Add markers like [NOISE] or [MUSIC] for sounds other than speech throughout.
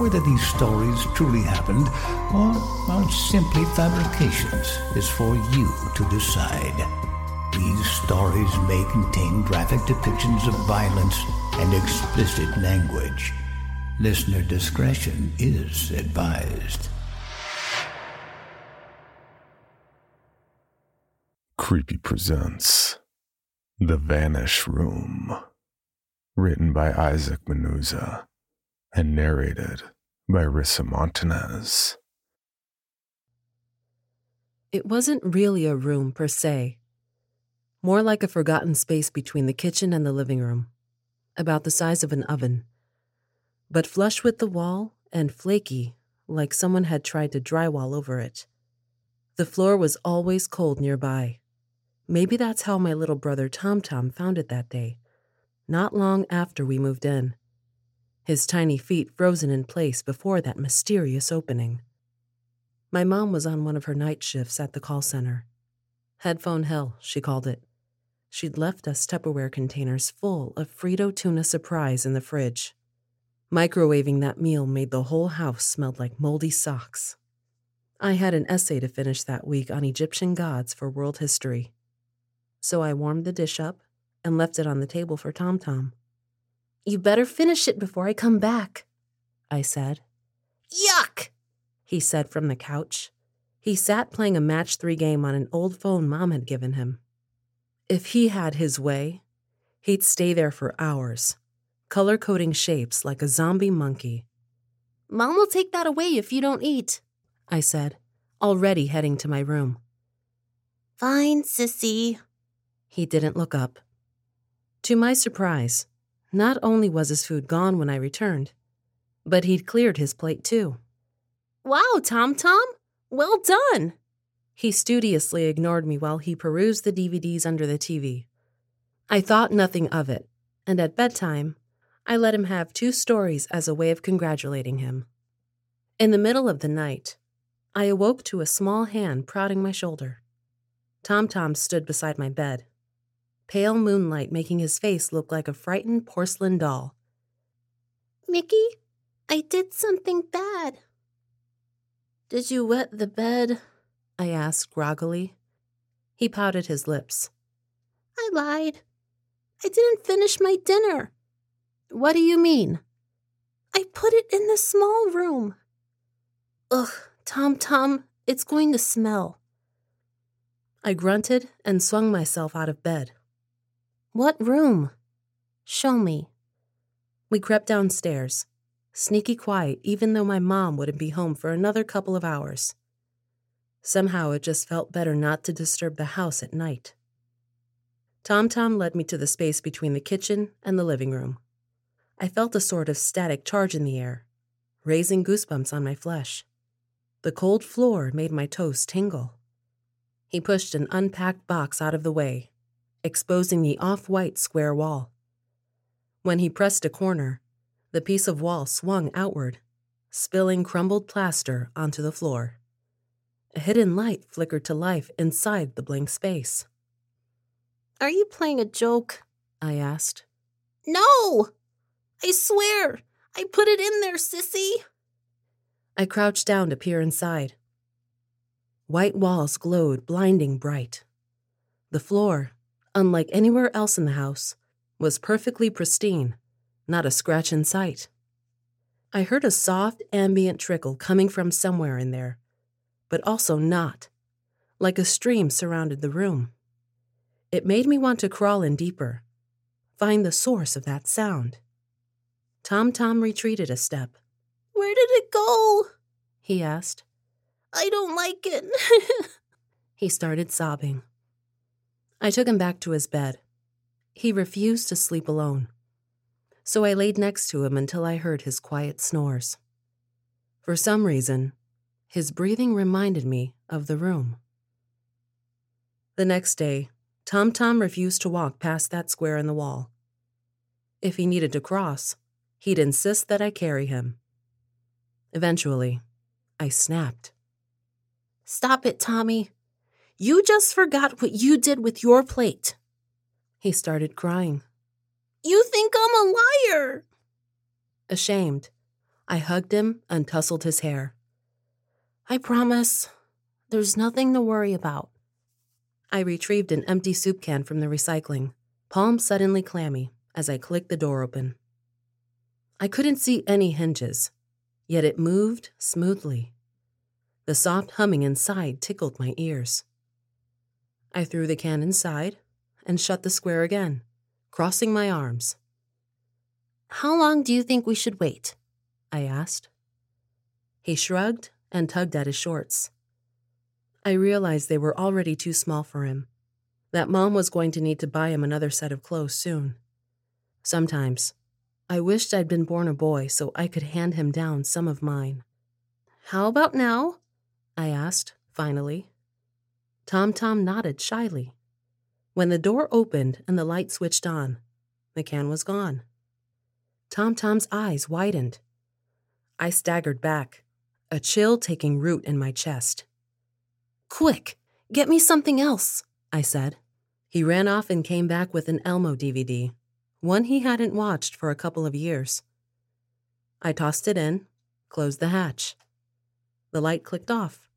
Whether these stories truly happened or are simply fabrications is for you to decide. These stories may contain graphic depictions of violence and explicit language. Listener discretion is advised. Creepy presents The Vanish Room, written by Isaac Menuza and narrated by Rissa Montanez. It wasn't really a room per se, more like a forgotten space between the kitchen and the living room, about the size of an oven but flush with the wall and flaky, like someone had tried to drywall over it. The floor was always cold nearby. Maybe that's how my little brother Tom Tom found it that day, not long after we moved in. His tiny feet frozen in place before that mysterious opening. My mom was on one of her night shifts at the call center. Headphone hell, she called it. She'd left us Tupperware containers full of Frito tuna surprise in the fridge. Microwaving that meal made the whole house smell like moldy socks. I had an essay to finish that week on Egyptian gods for world history. So I warmed the dish up and left it on the table for Tom Tom. You better finish it before I come back, I said. Yuck, he said from the couch. He sat playing a match three game on an old phone mom had given him. If he had his way, he'd stay there for hours, color coding shapes like a zombie monkey. Mom will take that away if you don't eat, I said, already heading to my room. Fine, sissy. He didn't look up. To my surprise, not only was his food gone when I returned, but he'd cleared his plate too. Wow, Tom Tom! Well done! He studiously ignored me while he perused the DVDs under the TV. I thought nothing of it, and at bedtime, I let him have two stories as a way of congratulating him. In the middle of the night, I awoke to a small hand prodding my shoulder. Tom Tom stood beside my bed, pale moonlight making his face look like a frightened porcelain doll. Mickey, I did something bad. Did you wet the bed? I asked groggily. He pouted his lips. I lied. I didn't finish my dinner. What do you mean? I put it in the small room. Ugh, Tom Tom, it's going to smell. I grunted and swung myself out of bed. What room? Show me. We crept downstairs, sneaky quiet even though my mom wouldn't be home for another couple of hours. Somehow it just felt better not to disturb the house at night. Tom Tom led me to the space between the kitchen and the living room. I felt a sort of static charge in the air, raising goosebumps on my flesh. The cold floor made my toes tingle. He pushed an unpacked box out of the way, exposing the off white square wall. When he pressed a corner, the piece of wall swung outward, spilling crumbled plaster onto the floor. A hidden light flickered to life inside the blank space. Are you playing a joke? I asked. No! I swear! I put it in there, sissy! I crouched down to peer inside. White walls glowed blinding bright. The floor, unlike anywhere else in the house, was perfectly pristine, not a scratch in sight. I heard a soft, ambient trickle coming from somewhere in there, but also not, like a stream surrounded the room. It made me want to crawl in deeper, find the source of that sound. Tom Tom retreated a step. Where did it go? He asked. I don't like it. [LAUGHS] he started sobbing. I took him back to his bed. He refused to sleep alone. So I laid next to him until I heard his quiet snores. For some reason, his breathing reminded me of the room. The next day, Tom Tom refused to walk past that square in the wall. If he needed to cross, he'd insist that I carry him. Eventually, I snapped. Stop it, Tommy. You just forgot what you did with your plate. He started crying. You think I'm a liar. Ashamed, I hugged him and tousled his hair. I promise. There's nothing to worry about. I retrieved an empty soup can from the recycling, palm suddenly clammy as I clicked the door open. I couldn't see any hinges, yet it moved smoothly. The soft humming inside tickled my ears. I threw the can inside and shut the square again, crossing my arms. How long do you think we should wait? I asked. He shrugged and tugged at his shorts. I realized they were already too small for him, that Mom was going to need to buy him another set of clothes soon. Sometimes, I wished I'd been born a boy so I could hand him down some of mine. How about now? I asked, finally. Tom Tom nodded shyly. When the door opened and the light switched on, the can was gone. Tom Tom's eyes widened. I staggered back, a chill taking root in my chest. Quick, get me something else, I said. He ran off and came back with an Elmo DVD, one he hadn't watched for a couple of years. I tossed it in, closed the hatch. The light clicked off.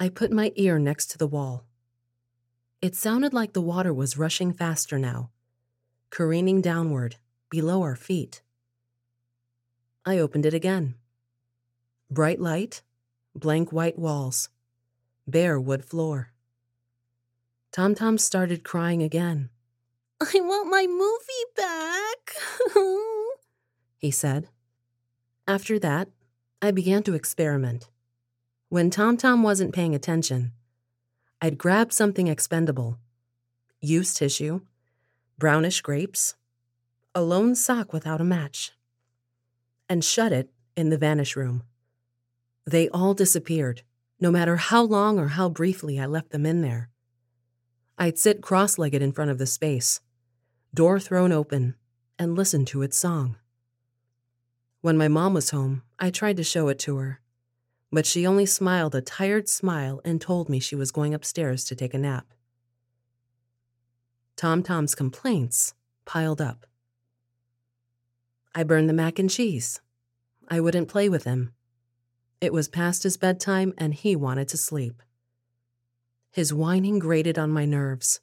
I put my ear next to the wall. It sounded like the water was rushing faster now, careening downward, below our feet. I opened it again. Bright light, blank white walls, bare wood floor. Tom Tom started crying again. [LAUGHS] I want my movie back, [LAUGHS] he said. After that, I began to experiment. When Tom Tom wasn't paying attention, I'd grab something expendable used tissue, brownish grapes, a lone sock without a match, and shut it in the vanish room. They all disappeared, no matter how long or how briefly I left them in there. I'd sit cross legged in front of the space, door thrown open, and listen to its song. When my mom was home, I tried to show it to her, but she only smiled a tired smile and told me she was going upstairs to take a nap. Tom Tom's complaints piled up. I burned the mac and cheese. I wouldn't play with him. It was past his bedtime and he wanted to sleep. His whining grated on my nerves.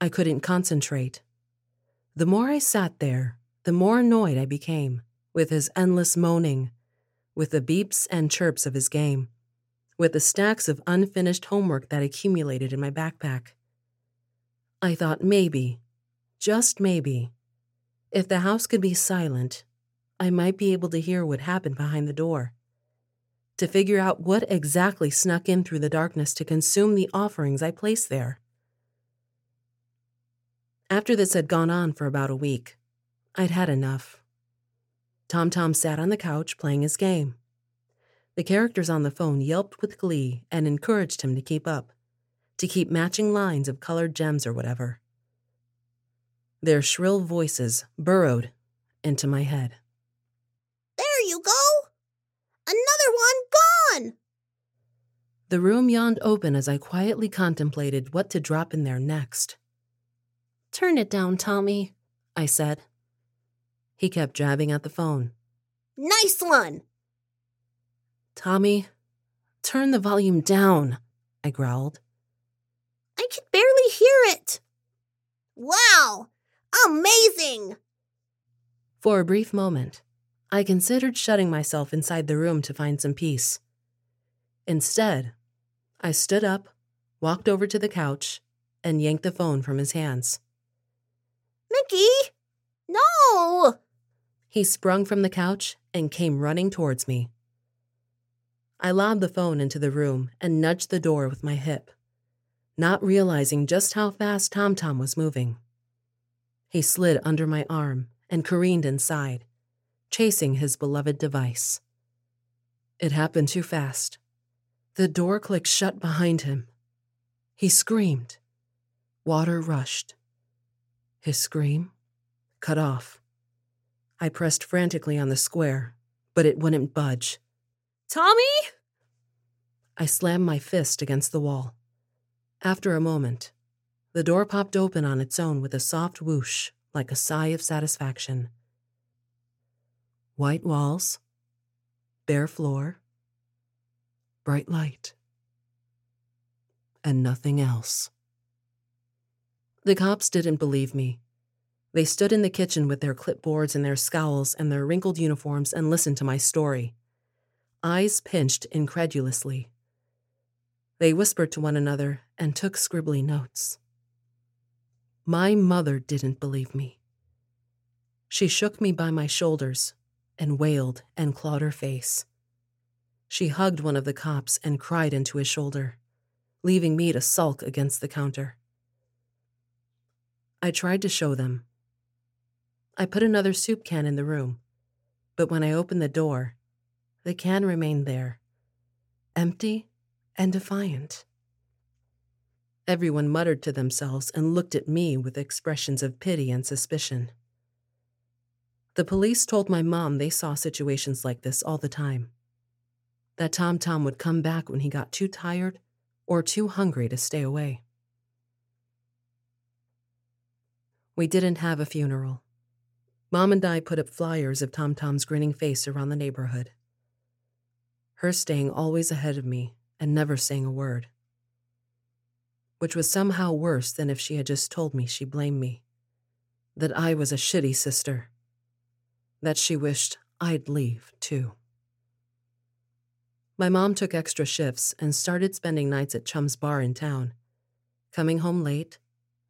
I couldn't concentrate. The more I sat there, the more annoyed I became with his endless moaning with the beeps and chirps of his game, with the stacks of unfinished homework that accumulated in my backpack. I thought maybe, just maybe, if the house could be silent, I might be able to hear what happened behind the door. To figure out what exactly snuck in through the darkness to consume the offerings I placed there. After this had gone on for about a week, I'd had enough. Tom Tom sat on the couch playing his game. The characters on the phone yelped with glee and encouraged him to keep up, to keep matching lines of colored gems or whatever. Their shrill voices burrowed into my head. There you go! Another one gone! The room yawned open as I quietly contemplated what to drop in there next. Turn it down, Tommy, I said. He kept jabbing at the phone. Nice one! Tommy, turn the volume down, I growled. I could barely hear it. Wow! Amazing! For a brief moment, I considered shutting myself inside the room to find some peace. Instead, I stood up, walked over to the couch, and yanked the phone from his hands. Mickey! No! He sprung from the couch and came running towards me. I lobbed the phone into the room and nudged the door with my hip, not realizing just how fast Tom Tom was moving. He slid under my arm and careened inside, chasing his beloved device. It happened too fast. The door clicked shut behind him. He screamed. Water rushed. His scream cut off. I pressed frantically on the square, but it wouldn't budge. Tommy? I slammed my fist against the wall. After a moment, the door popped open on its own with a soft whoosh, like a sigh of satisfaction. White walls, bare floor, bright light, and nothing else. The cops didn't believe me. They stood in the kitchen with their clipboards and their scowls and their wrinkled uniforms and listened to my story, eyes pinched incredulously. They whispered to one another and took scribbly notes. My mother didn't believe me. She shook me by my shoulders and wailed and clawed her face. She hugged one of the cops and cried into his shoulder, leaving me to sulk against the counter. I tried to show them. I put another soup can in the room, but when I opened the door, the can remained there, empty and defiant. Everyone muttered to themselves and looked at me with expressions of pity and suspicion. The police told my mom they saw situations like this all the time. That Tom Tom would come back when he got too tired or too hungry to stay away. We didn't have a funeral. Mom and I put up flyers of Tom Tom's grinning face around the neighborhood. Her staying always ahead of me and never saying a word. Which was somehow worse than if she had just told me she blamed me. That I was a shitty sister. That she wished I'd leave, too. My mom took extra shifts and started spending nights at Chum's bar in town, coming home late,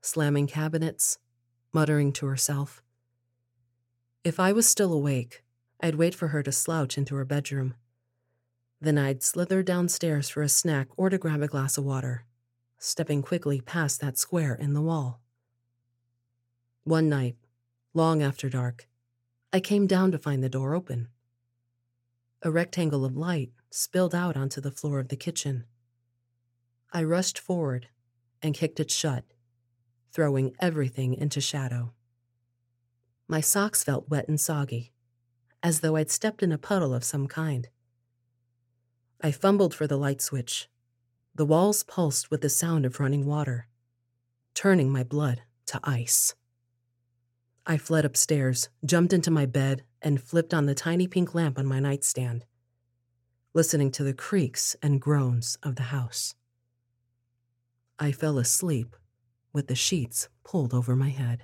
slamming cabinets, muttering to herself. If I was still awake, I'd wait for her to slouch into her bedroom. Then I'd slither downstairs for a snack or to grab a glass of water, stepping quickly past that square in the wall. One night, long after dark, I came down to find the door open. A rectangle of light spilled out onto the floor of the kitchen. I rushed forward and kicked it shut, throwing everything into shadow. My socks felt wet and soggy, as though I'd stepped in a puddle of some kind. I fumbled for the light switch. The walls pulsed with the sound of running water, turning my blood to ice. I fled upstairs, jumped into my bed, and flipped on the tiny pink lamp on my nightstand, listening to the creaks and groans of the house. I fell asleep with the sheets pulled over my head.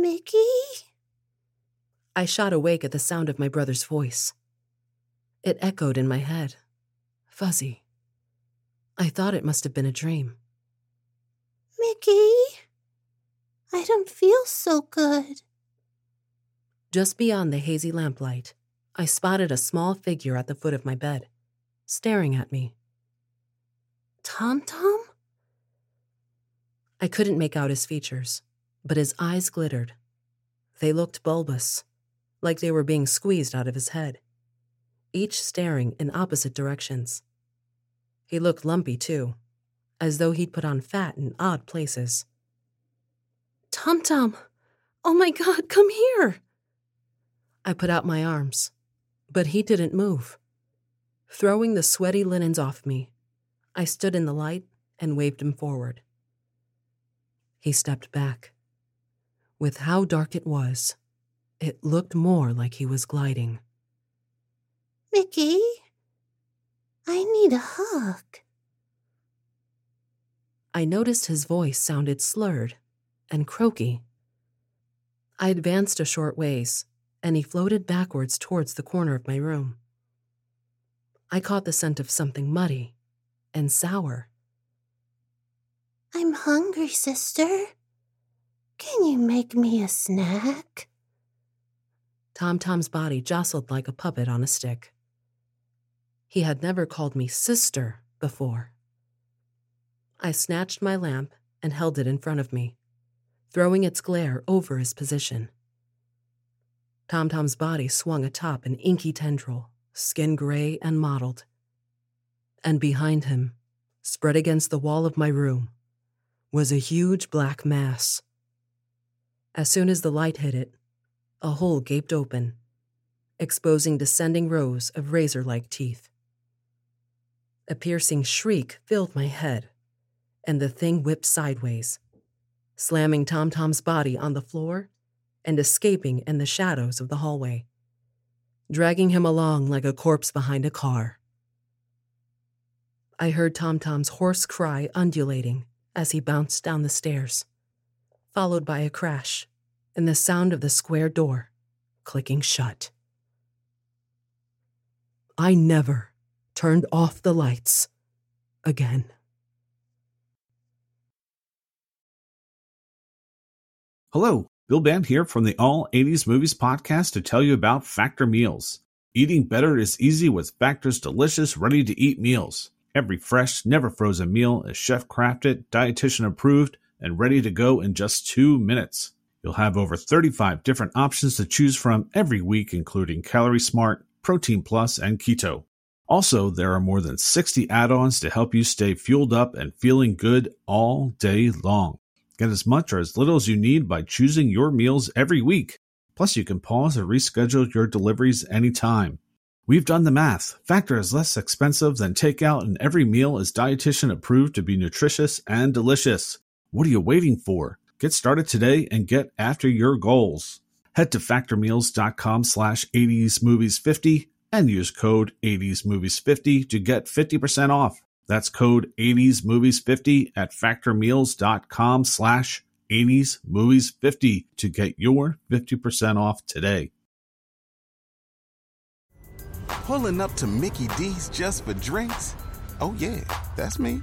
Mickey? I shot awake at the sound of my brother's voice. It echoed in my head, fuzzy. I thought it must have been a dream. Mickey? I don't feel so good. Just beyond the hazy lamplight, I spotted a small figure at the foot of my bed, staring at me. Tom Tom? I couldn't make out his features, but his eyes glittered. They looked bulbous, like they were being squeezed out of his head, each staring in opposite directions. He looked lumpy, too, as though he'd put on fat in odd places. Tom Tom, oh my god, come here! I put out my arms, but he didn't move. Throwing the sweaty linens off me, I stood in the light and waved him forward. He stepped back. With how dark it was, it looked more like he was gliding. Mickey, I need a hug. I noticed his voice sounded slurred and croaky. I advanced a short ways, and he floated backwards towards the corner of my room. I caught the scent of something muddy and sour. I'm hungry, sister. Can you make me a snack? Tom Tom's body jostled like a puppet on a stick. He had never called me sister before. I snatched my lamp and held it in front of me, throwing its glare over his position. Tom Tom's body swung atop an inky tendril, skin gray and mottled. And behind him, spread against the wall of my room, was a huge black mass. As soon as the light hit it, a hole gaped open, exposing descending rows of razor like teeth. A piercing shriek filled my head, and the thing whipped sideways, slamming Tom Tom's body on the floor and escaping in the shadows of the hallway, dragging him along like a corpse behind a car. I heard Tom Tom's hoarse cry undulating as he bounced down the stairs, followed by a crash and the sound of the square door clicking shut. I never turned off the lights again. Hello, Bill Band here from the All 80s Movies podcast to tell you about Factor Meals. Eating better is easy with Factor's delicious, ready to eat meals. Every fresh, never frozen meal is chef crafted, dietitian approved, and ready to go in just two minutes. You'll have over 35 different options to choose from every week, including Calorie Smart, Protein Plus, and Keto. Also, there are more than 60 add ons to help you stay fueled up and feeling good all day long. Get as much or as little as you need by choosing your meals every week. Plus, you can pause or reschedule your deliveries anytime. We've done the math. Factor is less expensive than takeout, and every meal is dietitian approved to be nutritious and delicious. What are you waiting for? Get started today and get after your goals. Head to factormeals.com slash 80smovies50 and use code 80smovies50 to get 50% off. That's code 80smovies50 at factormeals.com slash 80smovies50 to get your 50% off today. Pulling up to Mickey D's just for drinks? Oh yeah, that's me.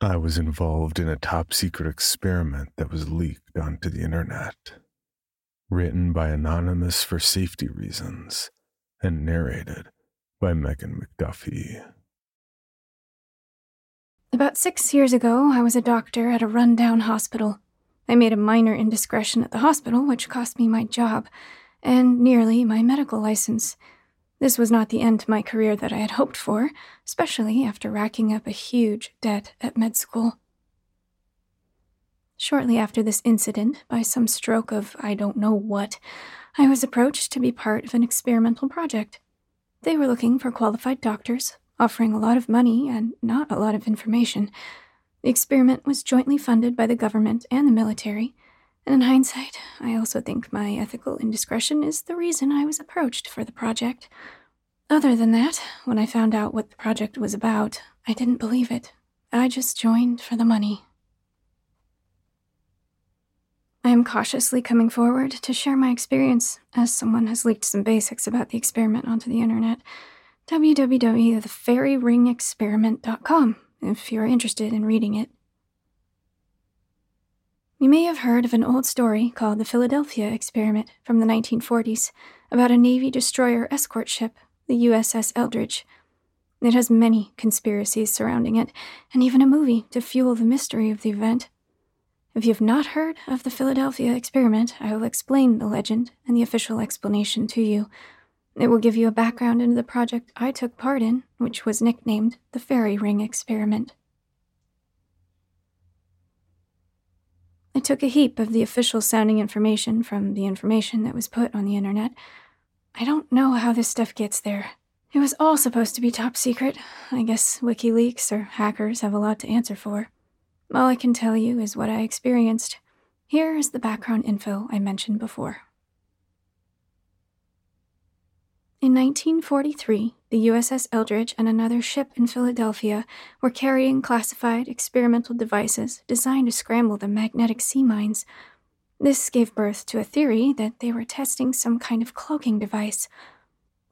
I was involved in a top secret experiment that was leaked onto the internet. Written by Anonymous for safety reasons and narrated by Megan McDuffee. About six years ago, I was a doctor at a rundown hospital. I made a minor indiscretion at the hospital, which cost me my job and nearly my medical license. This was not the end to my career that I had hoped for, especially after racking up a huge debt at med school. Shortly after this incident, by some stroke of I don't know what, I was approached to be part of an experimental project. They were looking for qualified doctors, offering a lot of money and not a lot of information. The experiment was jointly funded by the government and the military, and in hindsight, I also think my ethical indiscretion is the reason I was approached for the project. Other than that, when I found out what the project was about, I didn't believe it. I just joined for the money. I am cautiously coming forward to share my experience, as someone has leaked some basics about the experiment onto the internet. www.thefairyringexperiment.com if you're interested in reading it. You may have heard of an old story called the Philadelphia Experiment from the 1940s about a Navy destroyer escort ship, the USS Eldridge. It has many conspiracies surrounding it, and even a movie to fuel the mystery of the event. If you have not heard of the Philadelphia experiment, I will explain the legend and the official explanation to you. It will give you a background into the project I took part in, which was nicknamed the Fairy Ring Experiment. I took a heap of the official sounding information from the information that was put on the internet. I don't know how this stuff gets there. It was all supposed to be top secret. I guess WikiLeaks or hackers have a lot to answer for. All I can tell you is what I experienced. Here is the background info I mentioned before. In 1943, the USS Eldridge and another ship in Philadelphia were carrying classified experimental devices designed to scramble the magnetic sea mines. This gave birth to a theory that they were testing some kind of cloaking device.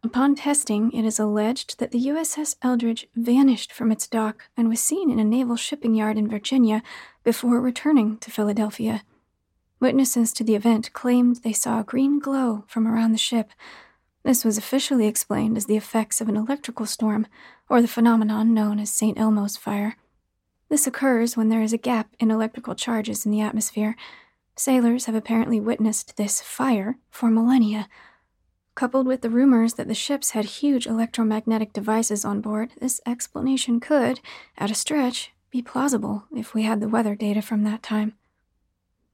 Upon testing, it is alleged that the USS Eldridge vanished from its dock and was seen in a naval shipping yard in Virginia before returning to Philadelphia. Witnesses to the event claimed they saw a green glow from around the ship this was officially explained as the effects of an electrical storm, or the phenomenon known as St. Elmo's fire. This occurs when there is a gap in electrical charges in the atmosphere. Sailors have apparently witnessed this fire for millennia. Coupled with the rumors that the ships had huge electromagnetic devices on board, this explanation could, at a stretch, be plausible if we had the weather data from that time.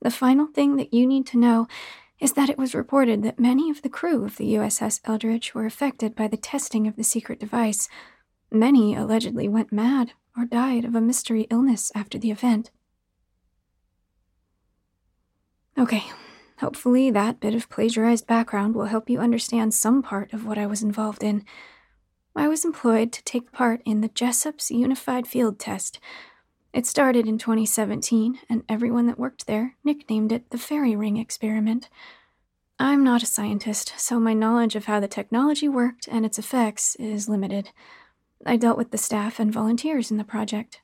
The final thing that you need to know is that it was reported that many of the crew of the USS Eldridge were affected by the testing of the secret device. Many allegedly went mad or died of a mystery illness after the event. Okay, hopefully that bit of plagiarized background will help you understand some part of what I was involved in. I was employed to take part in the Jessup's Unified Field Test. It started in 2017, and everyone that worked there nicknamed it the Fairy Ring Experiment. I'm not a scientist, so my knowledge of how the technology worked and its effects is limited. I dealt with the staff and volunteers in the project.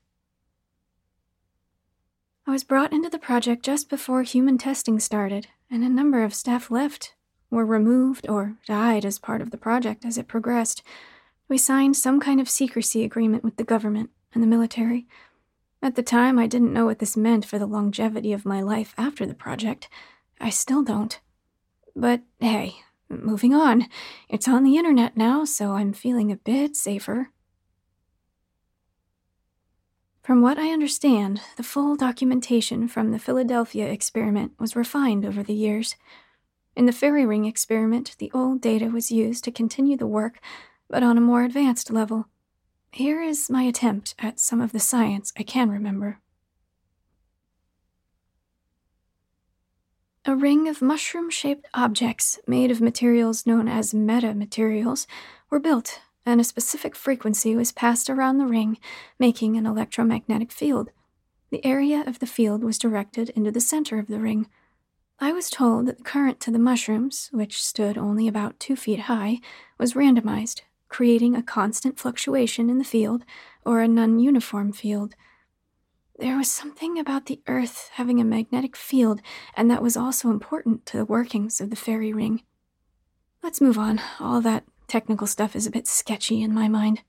I was brought into the project just before human testing started, and a number of staff left, were removed, or died as part of the project as it progressed. We signed some kind of secrecy agreement with the government and the military. At the time, I didn't know what this meant for the longevity of my life after the project. I still don't. But hey, moving on. It's on the internet now, so I'm feeling a bit safer. From what I understand, the full documentation from the Philadelphia experiment was refined over the years. In the fairy ring experiment, the old data was used to continue the work, but on a more advanced level. Here is my attempt at some of the science I can remember. A ring of mushroom shaped objects made of materials known as metamaterials were built, and a specific frequency was passed around the ring, making an electromagnetic field. The area of the field was directed into the center of the ring. I was told that the current to the mushrooms, which stood only about two feet high, was randomized, creating a constant fluctuation in the field or a non uniform field. There was something about the Earth having a magnetic field, and that was also important to the workings of the fairy ring. Let's move on. All that technical stuff is a bit sketchy in my mind.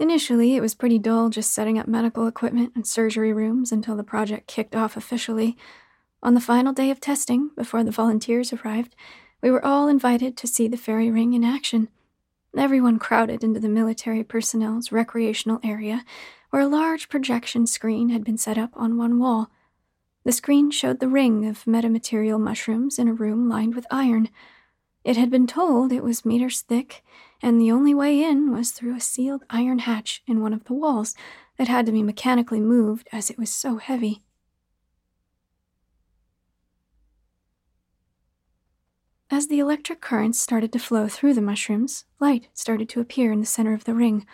Initially, it was pretty dull just setting up medical equipment and surgery rooms until the project kicked off officially. On the final day of testing, before the volunteers arrived, we were all invited to see the fairy ring in action. Everyone crowded into the military personnel's recreational area, where a large projection screen had been set up on one wall. The screen showed the ring of metamaterial mushrooms in a room lined with iron. It had been told it was meters thick, and the only way in was through a sealed iron hatch in one of the walls that had to be mechanically moved as it was so heavy. As the electric currents started to flow through the mushrooms, light started to appear in the center of the ring,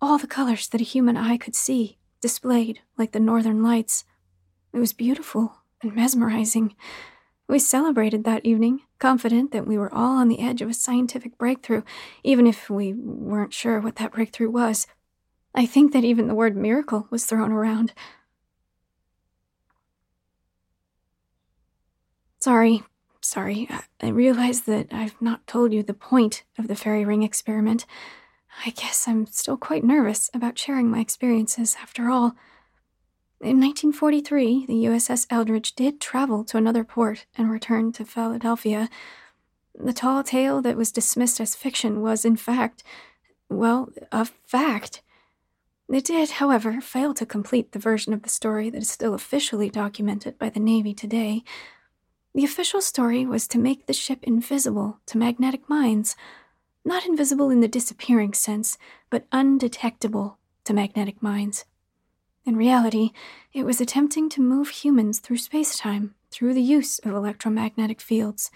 all the colors that a human eye could see, displayed like the northern lights. It was beautiful and mesmerizing. We celebrated that evening, confident that we were all on the edge of a scientific breakthrough, even if we weren't sure what that breakthrough was. I think that even the word miracle was thrown around. Sorry, sorry. I realize that I've not told you the point of the fairy ring experiment. I guess I'm still quite nervous about sharing my experiences after all. In 1943, the USS Eldridge did travel to another port and return to Philadelphia. The tall tale that was dismissed as fiction was, in fact, well, a fact. It did, however, fail to complete the version of the story that is still officially documented by the Navy today. The official story was to make the ship invisible to magnetic mines not invisible in the disappearing sense, but undetectable to magnetic mines. In reality, it was attempting to move humans through spacetime through the use of electromagnetic fields.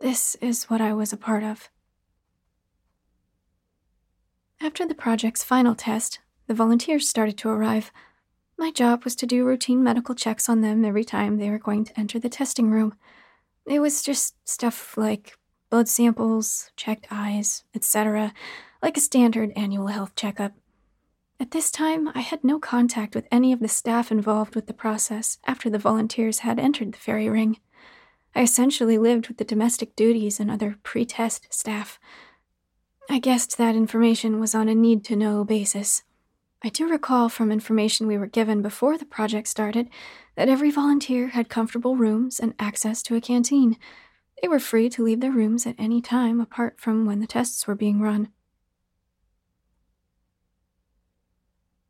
This is what I was a part of. After the project's final test, the volunteers started to arrive. My job was to do routine medical checks on them every time they were going to enter the testing room. It was just stuff like blood samples, checked eyes, etc., like a standard annual health checkup. At this time, I had no contact with any of the staff involved with the process after the volunteers had entered the fairy ring. I essentially lived with the domestic duties and other pre test staff. I guessed that information was on a need to know basis. I do recall from information we were given before the project started that every volunteer had comfortable rooms and access to a canteen, they were free to leave their rooms at any time apart from when the tests were being run.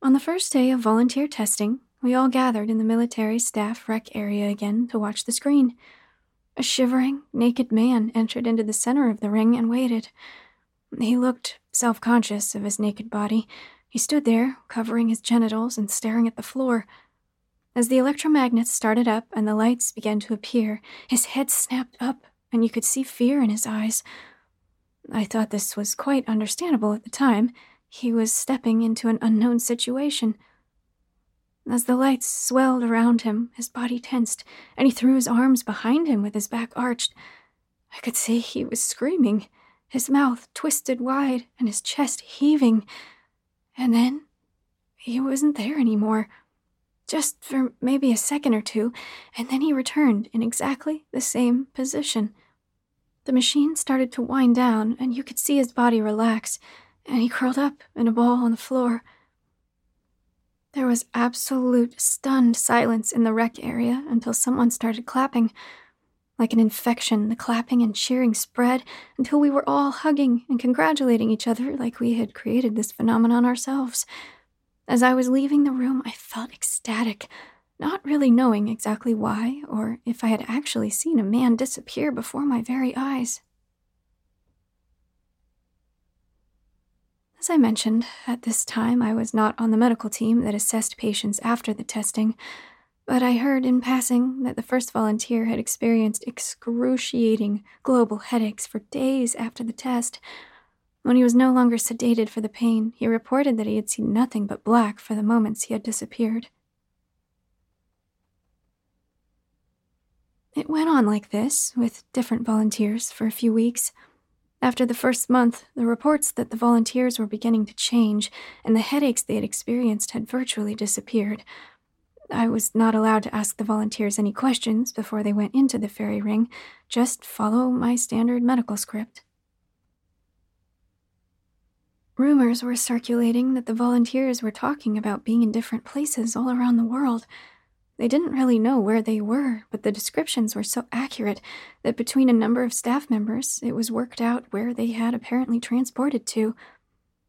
On the first day of volunteer testing, we all gathered in the military staff rec area again to watch the screen. A shivering, naked man entered into the center of the ring and waited. He looked self conscious of his naked body. He stood there, covering his genitals and staring at the floor. As the electromagnets started up and the lights began to appear, his head snapped up and you could see fear in his eyes. I thought this was quite understandable at the time. He was stepping into an unknown situation. As the lights swelled around him, his body tensed, and he threw his arms behind him with his back arched. I could see he was screaming, his mouth twisted wide and his chest heaving. And then he wasn't there anymore just for maybe a second or two, and then he returned in exactly the same position. The machine started to wind down, and you could see his body relax, and he curled up in a ball on the floor. There was absolute stunned silence in the rec area until someone started clapping. Like an infection, the clapping and cheering spread until we were all hugging and congratulating each other like we had created this phenomenon ourselves. As I was leaving the room, I felt ecstatic, not really knowing exactly why or if I had actually seen a man disappear before my very eyes. As I mentioned, at this time I was not on the medical team that assessed patients after the testing, but I heard in passing that the first volunteer had experienced excruciating global headaches for days after the test, when he was no longer sedated for the pain, he reported that he had seen nothing but black for the moments he had disappeared. It went on like this, with different volunteers, for a few weeks. After the first month, the reports that the volunteers were beginning to change and the headaches they had experienced had virtually disappeared. I was not allowed to ask the volunteers any questions before they went into the fairy ring, just follow my standard medical script. Rumors were circulating that the volunteers were talking about being in different places all around the world. They didn't really know where they were, but the descriptions were so accurate that between a number of staff members, it was worked out where they had apparently transported to.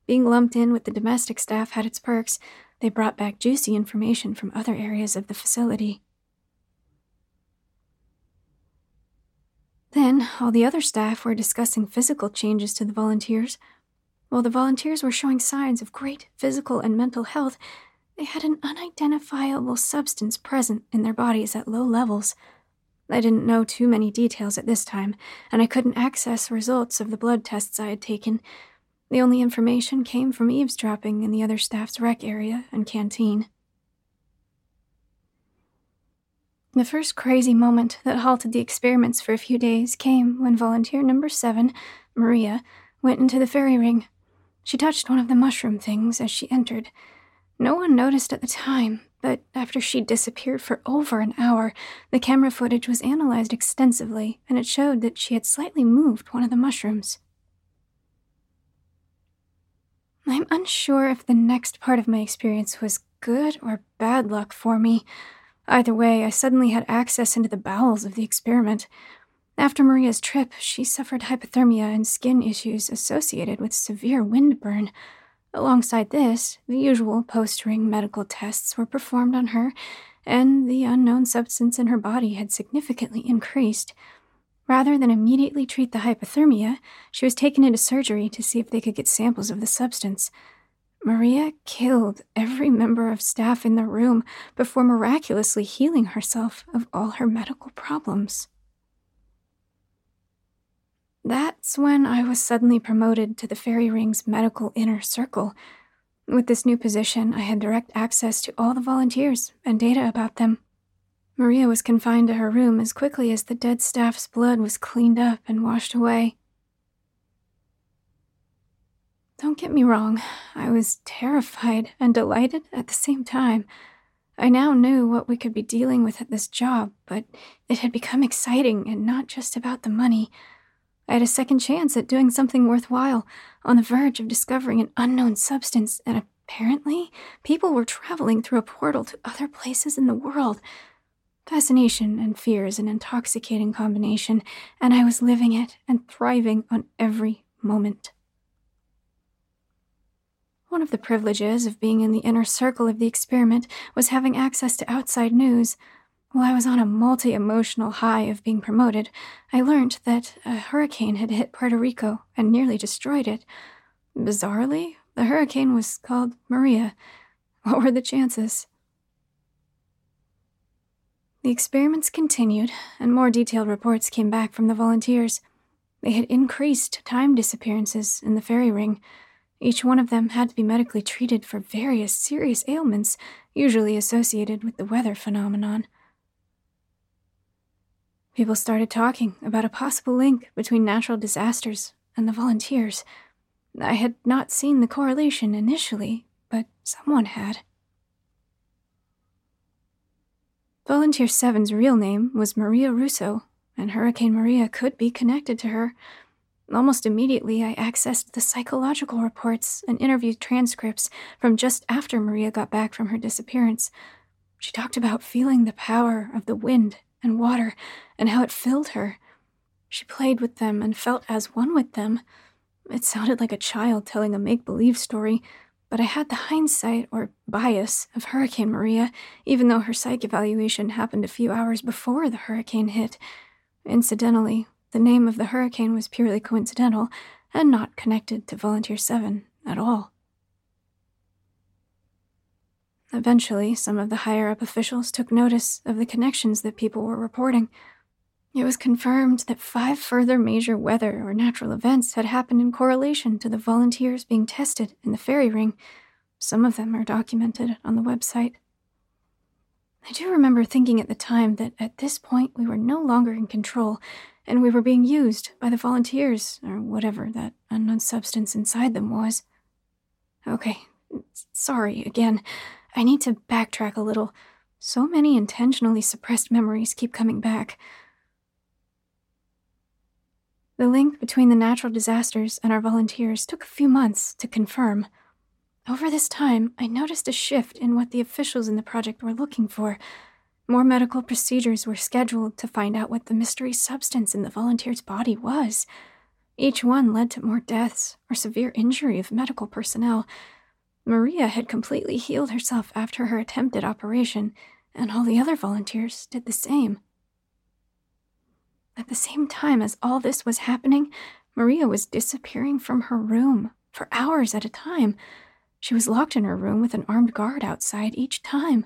Being lumped in with the domestic staff had its perks. They brought back juicy information from other areas of the facility. Then, all the other staff were discussing physical changes to the volunteers. While the volunteers were showing signs of great physical and mental health, they had an unidentifiable substance present in their bodies at low levels. I didn't know too many details at this time, and I couldn't access results of the blood tests I had taken. The only information came from eavesdropping in the other staff's rec area and canteen. The first crazy moment that halted the experiments for a few days came when volunteer number seven, Maria, went into the fairy ring. She touched one of the mushroom things as she entered. No one noticed at the time, but after she disappeared for over an hour, the camera footage was analyzed extensively, and it showed that she had slightly moved one of the mushrooms. I'm unsure if the next part of my experience was good or bad luck for me. Either way, I suddenly had access into the bowels of the experiment. After Maria's trip, she suffered hypothermia and skin issues associated with severe windburn. Alongside this, the usual post ring medical tests were performed on her, and the unknown substance in her body had significantly increased. Rather than immediately treat the hypothermia, she was taken into surgery to see if they could get samples of the substance. Maria killed every member of staff in the room before miraculously healing herself of all her medical problems. That's when I was suddenly promoted to the Fairy Ring's medical inner circle. With this new position, I had direct access to all the volunteers and data about them. Maria was confined to her room as quickly as the dead staff's blood was cleaned up and washed away. Don't get me wrong, I was terrified and delighted at the same time. I now knew what we could be dealing with at this job, but it had become exciting and not just about the money. I had a second chance at doing something worthwhile, on the verge of discovering an unknown substance, and apparently, people were traveling through a portal to other places in the world. Fascination and fear is an intoxicating combination, and I was living it and thriving on every moment. One of the privileges of being in the inner circle of the experiment was having access to outside news. While I was on a multi emotional high of being promoted, I learned that a hurricane had hit Puerto Rico and nearly destroyed it. Bizarrely, the hurricane was called Maria. What were the chances? The experiments continued, and more detailed reports came back from the volunteers. They had increased time disappearances in the fairy ring. Each one of them had to be medically treated for various serious ailments, usually associated with the weather phenomenon. People started talking about a possible link between natural disasters and the volunteers. I had not seen the correlation initially, but someone had. Volunteer 7's real name was Maria Russo, and Hurricane Maria could be connected to her. Almost immediately, I accessed the psychological reports and interview transcripts from just after Maria got back from her disappearance. She talked about feeling the power of the wind and water and how it filled her. She played with them and felt as one with them. It sounded like a child telling a make believe story, but I had the hindsight or bias of Hurricane Maria, even though her psych evaluation happened a few hours before the hurricane hit. Incidentally, the name of the hurricane was purely coincidental and not connected to Volunteer 7 at all. Eventually, some of the higher up officials took notice of the connections that people were reporting. It was confirmed that five further major weather or natural events had happened in correlation to the volunteers being tested in the fairy ring. Some of them are documented on the website. I do remember thinking at the time that at this point we were no longer in control and we were being used by the volunteers, or whatever that unknown substance inside them was. Okay, sorry again. I need to backtrack a little. So many intentionally suppressed memories keep coming back. The link between the natural disasters and our volunteers took a few months to confirm. Over this time, I noticed a shift in what the officials in the project were looking for. More medical procedures were scheduled to find out what the mystery substance in the volunteer's body was. Each one led to more deaths or severe injury of medical personnel, Maria had completely healed herself after her attempted operation, and all the other volunteers did the same. At the same time as all this was happening, Maria was disappearing from her room for hours at a time. She was locked in her room with an armed guard outside each time.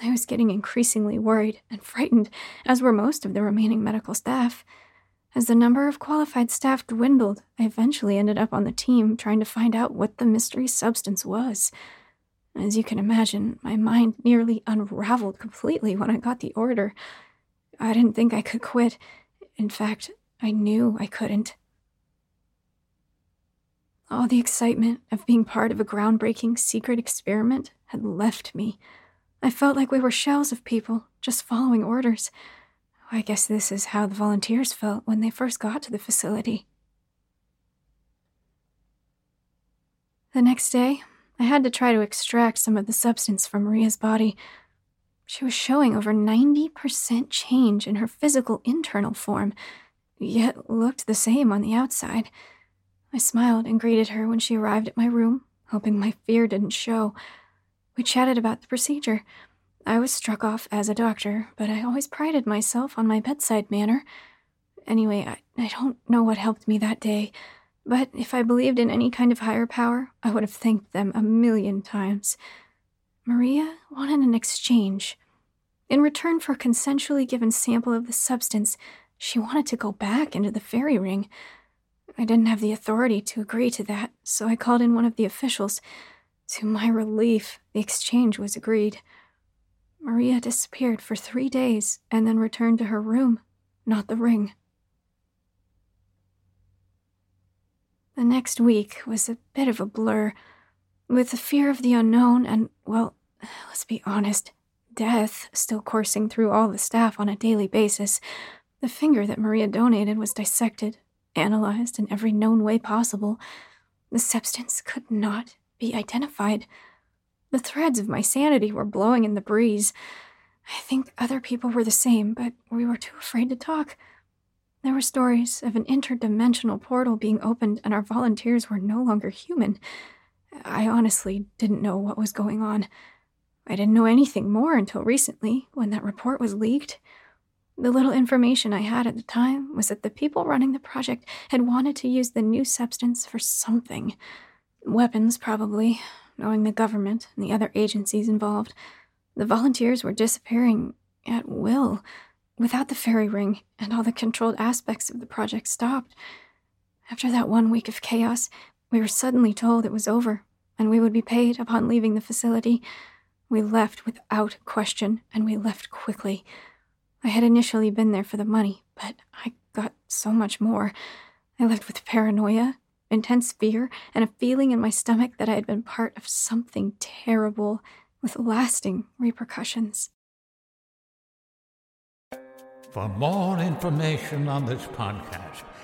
I was getting increasingly worried and frightened, as were most of the remaining medical staff. As the number of qualified staff dwindled, I eventually ended up on the team trying to find out what the mystery substance was. As you can imagine, my mind nearly unraveled completely when I got the order. I didn't think I could quit. In fact, I knew I couldn't. All the excitement of being part of a groundbreaking secret experiment had left me. I felt like we were shells of people, just following orders. I guess this is how the volunteers felt when they first got to the facility. The next day, I had to try to extract some of the substance from Maria's body. She was showing over 90% change in her physical internal form, yet looked the same on the outside. I smiled and greeted her when she arrived at my room, hoping my fear didn't show. We chatted about the procedure. I was struck off as a doctor, but I always prided myself on my bedside manner. Anyway, I, I don't know what helped me that day, but if I believed in any kind of higher power, I would have thanked them a million times. Maria wanted an exchange. In return for a consensually given sample of the substance, she wanted to go back into the fairy ring. I didn't have the authority to agree to that, so I called in one of the officials. To my relief, the exchange was agreed. Maria disappeared for three days and then returned to her room, not the ring. The next week was a bit of a blur. With the fear of the unknown and, well, let's be honest, death still coursing through all the staff on a daily basis, the finger that Maria donated was dissected analyzed in every known way possible, the substance could not be identified. The threads of my sanity were blowing in the breeze. I think other people were the same, but we were too afraid to talk. There were stories of an interdimensional portal being opened, and our volunteers were no longer human. I honestly didn't know what was going on. I didn't know anything more until recently, when that report was leaked. The little information I had at the time was that the people running the project had wanted to use the new substance for something. Weapons, probably, knowing the government and the other agencies involved. The volunteers were disappearing at will, without the fairy ring, and all the controlled aspects of the project stopped. After that one week of chaos, we were suddenly told it was over, and we would be paid upon leaving the facility. We left without question, and we left quickly. I had initially been there for the money, but I got so much more. I lived with paranoia, intense fear, and a feeling in my stomach that I had been part of something terrible with lasting repercussions. For more information on this podcast,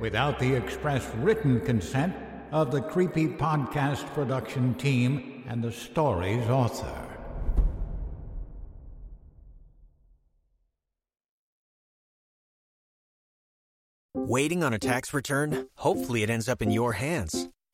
without the express written consent of the Creepy Podcast production team and the story's author. Waiting on a tax return? Hopefully, it ends up in your hands.